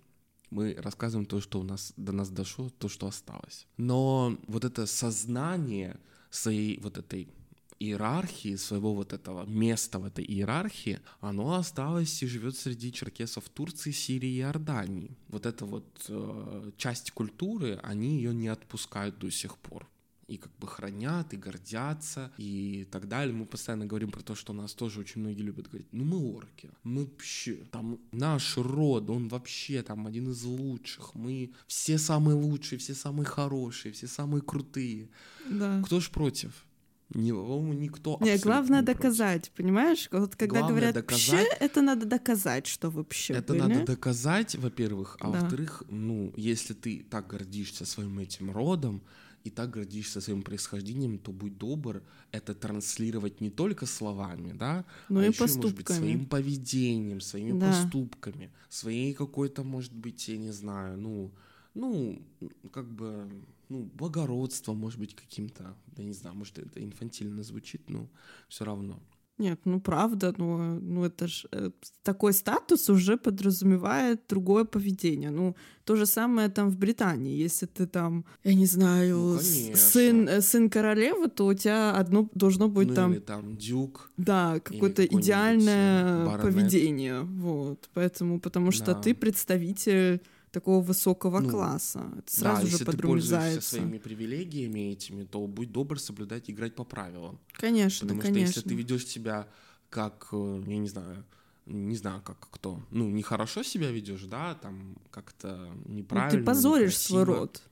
мы рассказываем то, что у нас до нас дошло, то, что осталось. Но вот это сознание своей вот этой иерархии, своего вот этого места в этой иерархии, оно осталось и живет среди черкесов Турции, Сирии и Иордании. Вот эта вот э, часть культуры, они ее не отпускают до сих пор и как бы хранят, и гордятся, и так далее. Мы постоянно говорим про то, что нас тоже очень многие любят говорить, ну мы орки, мы вообще, там наш род, он вообще там один из лучших, мы все самые лучшие, все самые хорошие, все самые крутые. Да. Кто ж против? Него никто Не, главное не доказать, против. понимаешь? Вот когда главное говорят доказать, вообще, это надо доказать, что вообще Это были. надо доказать, во-первых, а да. во-вторых, ну, если ты так гордишься своим этим родом и так гордишься своим происхождением, то будь добр это транслировать не только словами, да, но а и еще, поступками. может быть, своим поведением, своими да. поступками, своей какой-то, может быть, я не знаю, ну, ну, как бы ну, благородство, может быть, каким-то, я не знаю, может, это инфантильно звучит, но все равно. Нет, ну правда, ну, ну это ж э, такой статус уже подразумевает другое поведение. Ну, то же самое там в Британии. Если ты там, я не знаю, ну, сын, э, сын королевы, то у тебя одно должно быть ну, там... Или там дюк. Да, какое-то идеальное баронет. поведение. Вот, поэтому, потому что да. ты представитель такого высокого ну, класса. Это сразу да, же если подразумевается. ты пользуешься своими привилегиями этими, то будь добр соблюдать играть по правилам. Конечно, Потому конечно. что если ты ведешь себя как, э, я не знаю, не знаю, как кто, ну, нехорошо себя ведешь, да, там как-то неправильно. Ну, ты позоришь свой род.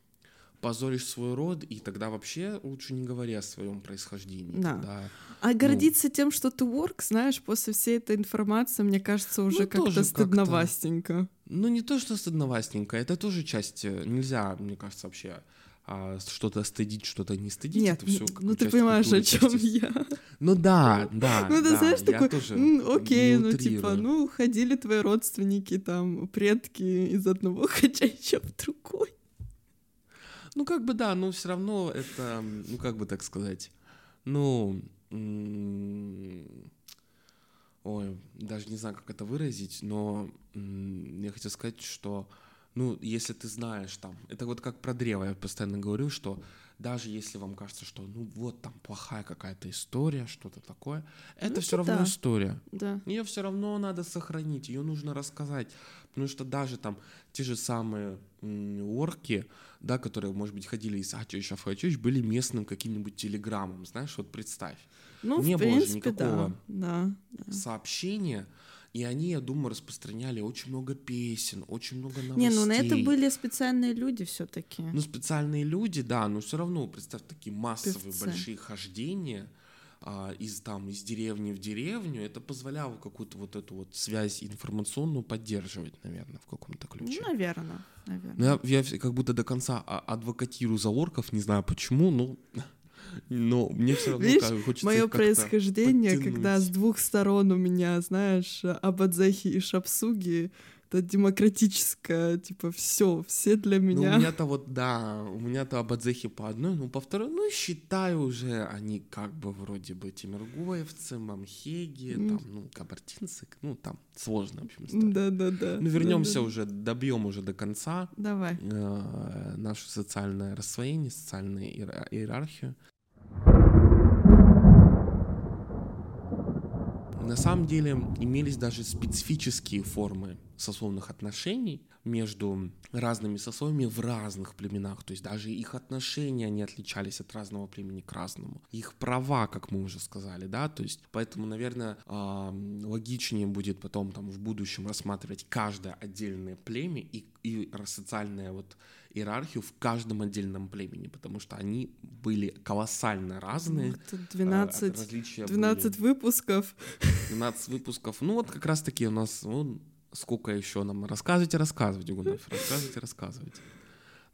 Позоришь свой род, и тогда вообще лучше не говори о своем происхождении. Да. Тогда, а ну, гордиться тем, что ты ворк, знаешь, после всей этой информации, мне кажется, уже ну, как-то стыдновастенько. Как ну, не то, что стыдновастенько, это тоже часть, э, нельзя, мне кажется, вообще а, что-то стыдить, что-то не стыдить. Нет, это все ну ты понимаешь, о чем я. Ну да, (laughs) да. Ну ты да, знаешь, такой, тоже окей, ну типа, ну ходили твои родственники, там, предки из одного (laughs) хачача в другой. Ну как бы да, но все равно это, ну как бы так сказать, ну ой, даже не знаю, как это выразить, но я хотел сказать, что ну, если ты знаешь там, это вот как про древо, я постоянно говорю, что даже если вам кажется, что ну вот там плохая какая-то история, что-то такое, это Ну, все равно да. история. Да. Ее все равно надо сохранить, ее нужно рассказать. Потому что даже там те же самые орки, да, которые, может быть, ходили из Ачевича в Хачевич, были местным каким-нибудь телеграммом, знаешь, вот представь. Ну, Не в было же принципе, да. никакого Да. да. Сообщения, и они, я думаю, распространяли очень много песен, очень много новостей. Не, ну на это были специальные люди все-таки. Ну, специальные люди, да, но все равно, представь, такие массовые Певцы. большие хождения а, из там из деревни в деревню, это позволяло какую-то вот эту вот связь информационную поддерживать, наверное, в каком-то ключе. Наверное, наверное. Ну, я, я как будто до конца а- адвокатирую за орков, не знаю почему, но, но мне все равно Видишь, как- хочется Мое происхождение, когда с подтянуть. двух сторон у меня, знаешь, абадзехи и шапсуги, это демократическое, типа, все, все для Ну, меня. у меня-то вот, да, у меня-то абадзехи по одной, ну, по второй, ну, считаю уже, они как бы вроде бы тимиргоевцы, мамхеги, М. там, ну, кабардинцы, ну, там сложно, в общем, история. Да, да, да. Ну, вернемся Да-да. уже, добьем уже до конца Давай. э, наше социальное рассвоение, социальную иера- иерархию. На самом деле имелись даже специфические формы сословных отношений между разными сословиями в разных племенах. То есть даже их отношения, они отличались от разного племени к разному. Их права, как мы уже сказали, да, то есть поэтому, наверное, ам, логичнее будет потом там в будущем рассматривать каждое отдельное племя и, и социальная вот иерархию в каждом отдельном племени, потому что они были колоссально разные. Ну, это а, 12, различия 12 выпусков. были. 12 выпусков. Ну вот как раз таки у нас ну, сколько еще нам рассказывайте, рассказывайте, Гунав, рассказывайте, рассказывайте.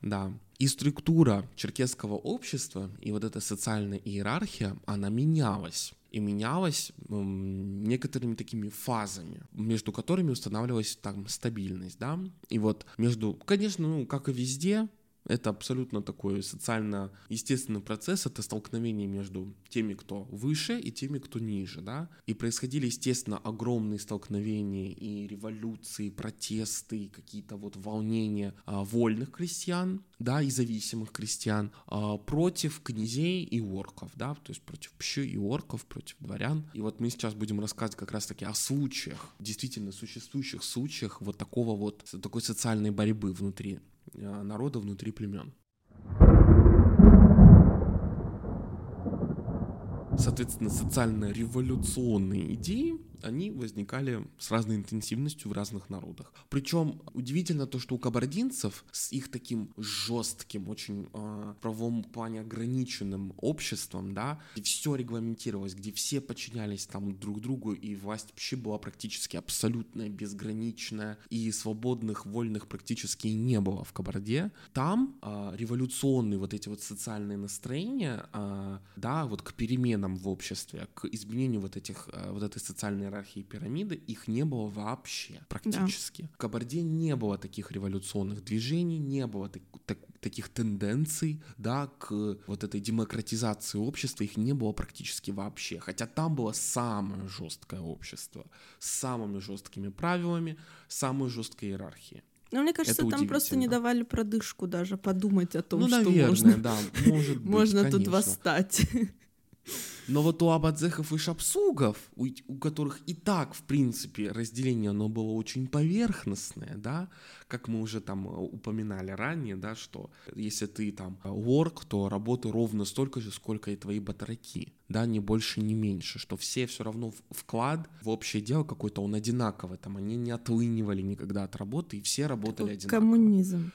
Да. И структура черкесского общества и вот эта социальная иерархия, она менялась. И менялась некоторыми такими фазами, между которыми устанавливалась там стабильность, да. И вот между, конечно, ну, как и везде, это абсолютно такой социально естественный процесс, это столкновение между теми, кто выше, и теми, кто ниже, да. И происходили, естественно, огромные столкновения и революции, протесты, какие-то вот волнения а, вольных крестьян, да, и зависимых крестьян а, против князей и орков, да, то есть против пщи и орков, против дворян. И вот мы сейчас будем рассказывать как раз-таки о случаях, действительно существующих случаях вот такого вот, такой социальной борьбы внутри народа, внутри племен. Соответственно, социально-революционные идеи, они возникали с разной интенсивностью в разных народах. Причем удивительно то, что у кабардинцев с их таким жестким, очень э, правом плане ограниченным обществом, да, где все регламентировалось, где все подчинялись там друг другу, и власть вообще была практически абсолютная, безграничная, и свободных, вольных практически не было в Кабарде. Там э, революционные вот эти вот социальные настроения, э, да, вот к переменам в обществе, к изменению вот этих, э, вот этой социальной иерархии пирамиды, их не было вообще практически. В Кабарде не было таких революционных движений, не было так- так- таких тенденций, да, к вот этой демократизации общества, их не было практически вообще. Хотя там было самое жесткое общество, с самыми жесткими правилами, самой жесткой иерархией. Ну, мне кажется, Это там просто не давали продышку даже подумать о том, ну, что наверное, можно, да, может быть, можно тут восстать. (laughs) Но вот у абадзехов и шапсугов, у, у которых и так, в принципе, разделение, оно было очень поверхностное, да, как мы уже там э, упоминали ранее, да, что если ты там орк, то работы ровно столько же, сколько и твои батраки, да, ни больше, ни меньше, что все все равно вклад в общее дело какой-то, он одинаковый, там, они не отлынивали никогда от работы, и все работали одинаково. Коммунизм.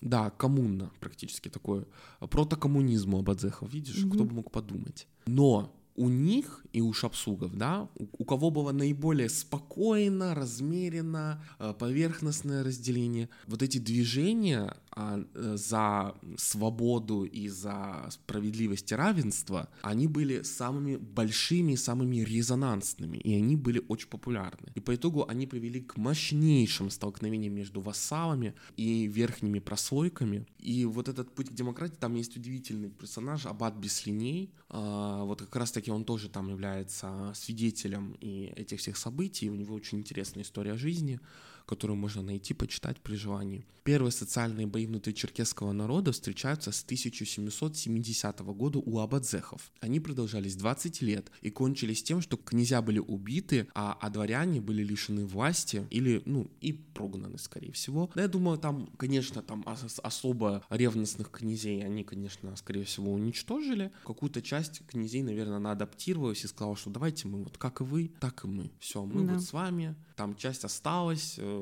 Да, коммуна практически такое. Протокоммунизм у Абадзехов, видишь, Мгм. кто бы мог подумать. Но у них и у шапсугов, да, у, кого было наиболее спокойно, размеренно, э, поверхностное разделение, вот эти движения за свободу и за справедливость и равенство, они были самыми большими, и самыми резонансными, и они были очень популярны. И по итогу они привели к мощнейшим столкновениям между вассалами и верхними прослойками. И вот этот путь к демократии, там есть удивительный персонаж, Аббат Беслиней, А, вот как раз-таки он тоже там является свидетелем и этих всех событий, у него очень интересная история жизни, которую можно найти, почитать при желании. Первые социальные бои внутри черкесского народа встречаются с 1770 года у абадзехов. Они продолжались 20 лет и кончились тем, что князья были убиты, а, а дворяне были лишены власти или, ну, и прогнаны, скорее всего. Но я думаю, там, конечно, там особо ревностных князей они, конечно, скорее всего, уничтожили. Какую-то часть князей, наверное, она адаптировалась и сказала, что давайте мы вот как и вы, так и мы. Все, мы да. вот с вами. Там часть осталась э,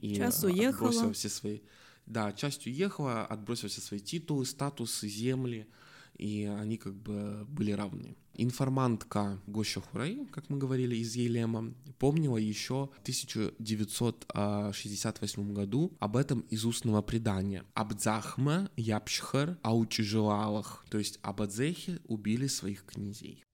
и часть уехала. все свои... Да, часть уехала, отбросила все свои титулы, статусы, земли, и они как бы были равны. Информантка Гоща Хурей, как мы говорили, из Елема, помнила еще в 1968 году об этом из устного предания. Абдзахма Япшхар Аучижелалах, то есть Абадзехи убили своих князей.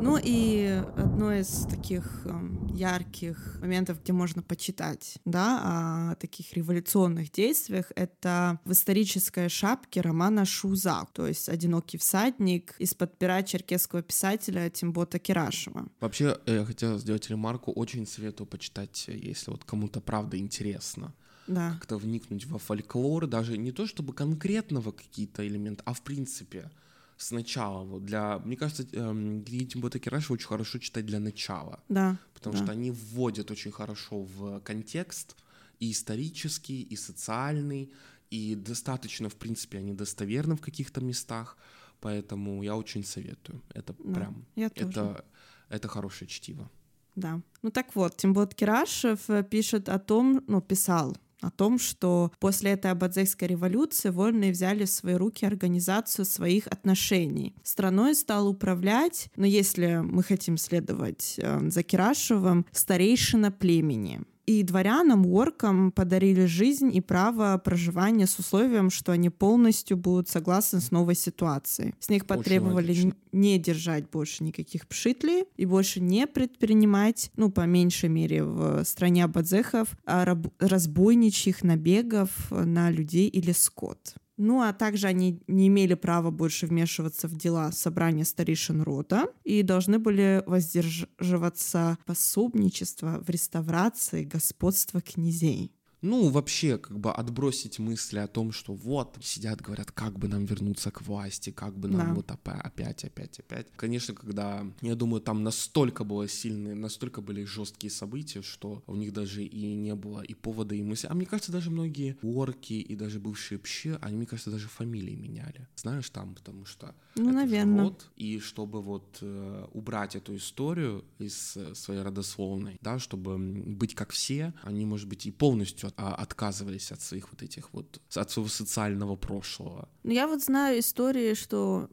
Ну и одно из таких э, ярких моментов, где можно почитать, да, о таких революционных действиях, это в исторической шапке романа Шуза, то есть «Одинокий всадник» из-под пера черкесского писателя Тимбота Кирашева. Вообще, я хотел сделать ремарку, очень советую почитать, если вот кому-то правда интересно да. как-то вникнуть во фольклор, даже не то чтобы конкретного какие-то элементы, а в принципе сначала. Вот для, мне кажется, эм, Тимбота Кираша очень хорошо читать для начала. Да. Потому да. что они вводят очень хорошо в контекст и исторический, и социальный, и достаточно, в принципе, они достоверны в каких-то местах. Поэтому я очень советую. Это да, прям. Я тоже. Это, это хорошее чтиво. Да. Ну так вот, Тимбот Кирашев э, пишет о том, ну, писал о том, что после этой Абадзейской революции вольные взяли в свои руки организацию своих отношений. Страной стал управлять, но если мы хотим следовать э, за Кирашевым, старейшина племени. И дворянам, оркам подарили жизнь и право проживания с условием, что они полностью будут согласны с новой ситуацией. С них потребовали не держать больше никаких пшитлей и больше не предпринимать, ну, по меньшей мере, в стране абадзехов, а разбойничьих набегов на людей или скот. Ну, а также они не имели права больше вмешиваться в дела собрания старейшин рода и должны были воздерживаться пособничества в реставрации господства князей ну, вообще, как бы отбросить мысли о том, что вот, сидят, говорят, как бы нам вернуться к власти, как бы нам да. вот опять, опять, опять. Конечно, когда, я думаю, там настолько было сильные, настолько были жесткие события, что у них даже и не было и повода, и мысли. А мне кажется, даже многие орки и даже бывшие пщи, они, мне кажется, даже фамилии меняли. Знаешь, там, потому что ну, наверное. род, и чтобы вот э, убрать эту историю из своей родословной, да, чтобы быть как все, они, может быть, и полностью а, отказывались от своих вот этих вот, от своего социального прошлого. Ну, я вот знаю истории, что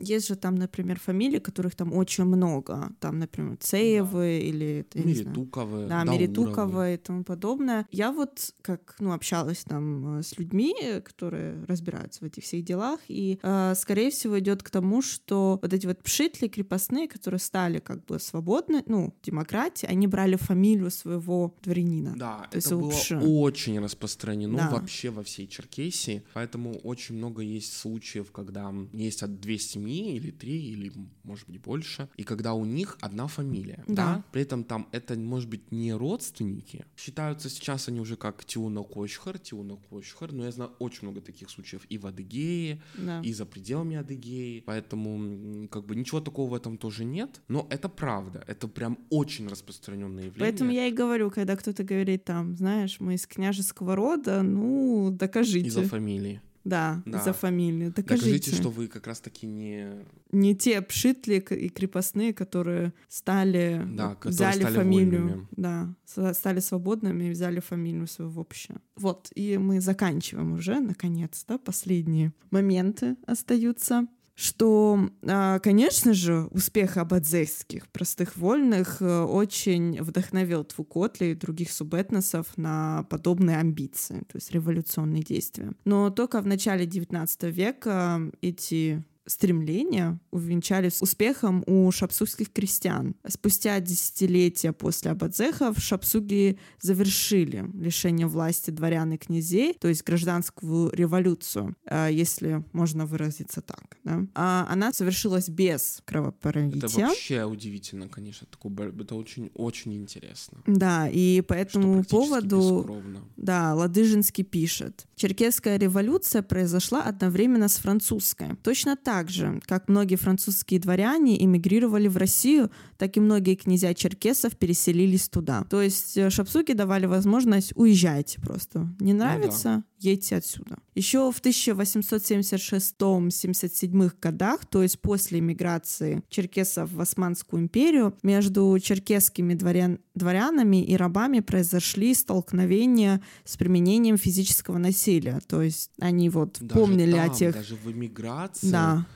есть же там, например, фамилии, которых там очень много. Там, например, Цеевы да. или... Меритуковы. Да, Меритуковы и тому подобное. Я вот как, ну, общалась там э, с людьми, которые разбираются в этих всех делах, и, э, скорее всего, идет к тому, что вот эти вот пшитли крепостные, которые стали как бы свободны, ну, демократии, они брали фамилию своего дворянина. Да, то это было пши очень распространено да. вообще во всей Черкесии, поэтому очень много есть случаев, когда есть от две семьи или три, или может быть больше, и когда у них одна фамилия, да, да? при этом там это может быть не родственники, считаются сейчас они уже как Тиуна Кочхар, Тиуна Кочхар, но я знаю очень много таких случаев и в Адыгее, да. и за пределами Адыгеи, поэтому как бы ничего такого в этом тоже нет, но это правда, это прям очень распространенное явление. Поэтому я и говорю, когда кто-то говорит там, знаешь, мы из княжеского рода, ну, докажите. Из-за фамилии. Да, да. за фамилию. Докажите. Докажите, что вы как раз-таки не... Не те пшитли и крепостные, которые стали... Да, которые взяли стали фамилию. Вольными. Да, стали свободными и взяли фамилию свою в общее. Вот, и мы заканчиваем уже, наконец-то. Последние моменты остаются что, а, конечно же, успех абадзейских простых вольных э, очень вдохновил Твукотли и других субэтносов на подобные амбиции, то есть революционные действия. Но только в начале XIX века эти стремления увенчались успехом у шапсугских крестьян. Спустя десятилетия после Абадзехов шапсуги завершили лишение власти дворян и князей, то есть гражданскую революцию, э, если можно выразиться так. Да? А она совершилась без кровопролития. Это вообще удивительно, конечно. Это очень-очень интересно. Да, и по этому поводу... Да, Ладыжинский пишет. Черкесская революция произошла одновременно с французской. Точно так же, как многие французские дворяне эмигрировали в Россию, так и многие князья черкесов переселились туда. То есть э, шапсуки давали возможность уезжайте просто. Не нравится? Ну, да едьте отсюда. Еще в 1876-77 годах, то есть после эмиграции черкесов в Османскую империю, между черкесскими дворян, дворянами и рабами произошли столкновения с применением физического насилия. То есть они вот даже помнили там, о тех... Даже в эмиграции... Да.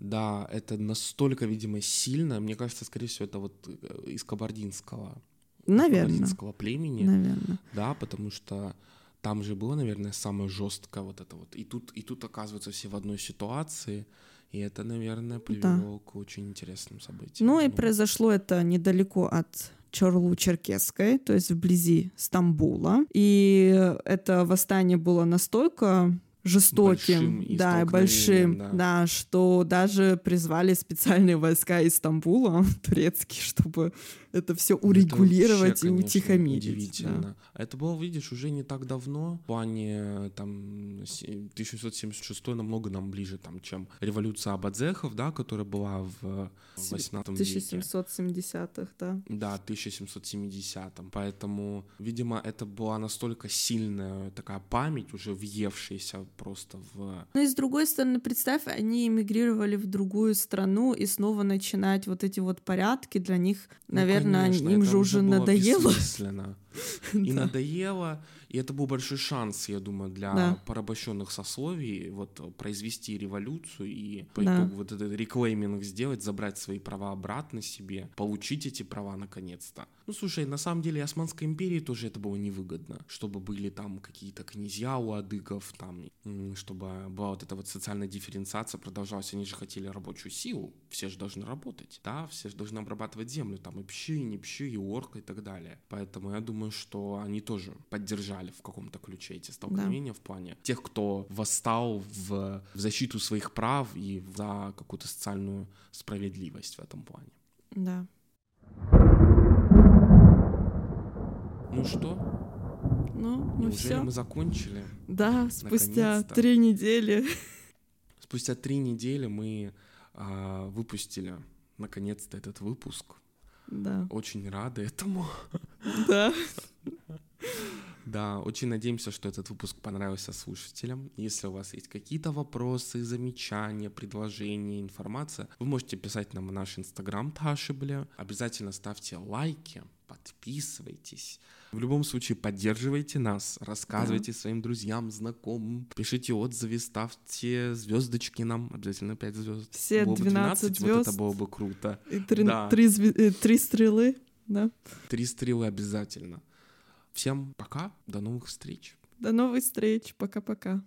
Да, это настолько, видимо, сильно. Мне кажется, скорее всего, это вот э, из кабардинского, Наверное. кабардинского племени. Наверное. Да, потому что там же было, наверное, самое жесткое вот это вот. И тут, и тут оказываются все в одной ситуации. И это, наверное, привело да. к очень интересным событиям. Ну и произошло это недалеко от Чорлу-Черкесской, то есть вблизи Стамбула. И это восстание было настолько жестоким, большим да, большим, да. да, что даже призвали специальные войска из Стамбула, (laughs) турецкие, чтобы это все урегулировать это вообще, и конечно, утихомирить. Удивительно. Да. Это было, видишь, уже не так давно. В плане там 1776 намного нам ближе, там, чем революция Абадзехов, да, которая была в 18 веке. 1770-х, да. Да, 1770-м. Поэтому, видимо, это была настолько сильная такая память, уже въевшаяся просто в... Ну и с другой стороны, представь, они эмигрировали в другую страну, и снова начинать вот эти вот порядки для них, наверное, ну, конечно, им же уже надоело. (laughs) И надоело, и это был большой шанс, я думаю, для да. порабощенных сословий вот произвести революцию и по да. итогу вот этот реклейминг сделать, забрать свои права обратно себе, получить эти права наконец-то. Ну, слушай, на самом деле Османской империи тоже это было невыгодно, чтобы были там какие-то князья у адыгов, там, чтобы была вот эта вот социальная дифференциация продолжалась. Они же хотели рабочую силу, все же должны работать, да, все же должны обрабатывать землю, там и пщи, и не пщи, и орка и так далее. Поэтому я думаю, что они тоже поддержали в каком-то ключе эти столкновения да. в плане тех, кто восстал в, в защиту своих прав и за какую-то социальную справедливость в этом плане. Да. Ну что? Ну, ну Неужели все. мы закончили? Да, спустя три недели. Спустя три недели мы а, выпустили наконец-то этот выпуск. Да. Очень рады этому. Да. Да, очень надеемся, что этот выпуск понравился слушателям. Если у вас есть какие-то вопросы, замечания, предложения, информация, вы можете писать нам в наш инстаграм Ташибля. Обязательно ставьте лайки, подписывайтесь. В любом случае, поддерживайте нас, рассказывайте да. своим друзьям, знакомым, пишите отзывы, ставьте звездочки нам, обязательно 5 звезд. Все было 12, 12 звезд. Вот это было бы круто. И три, да. три, э, три стрелы, да? Три стрелы обязательно. Всем пока, до новых встреч. До новых встреч, пока-пока.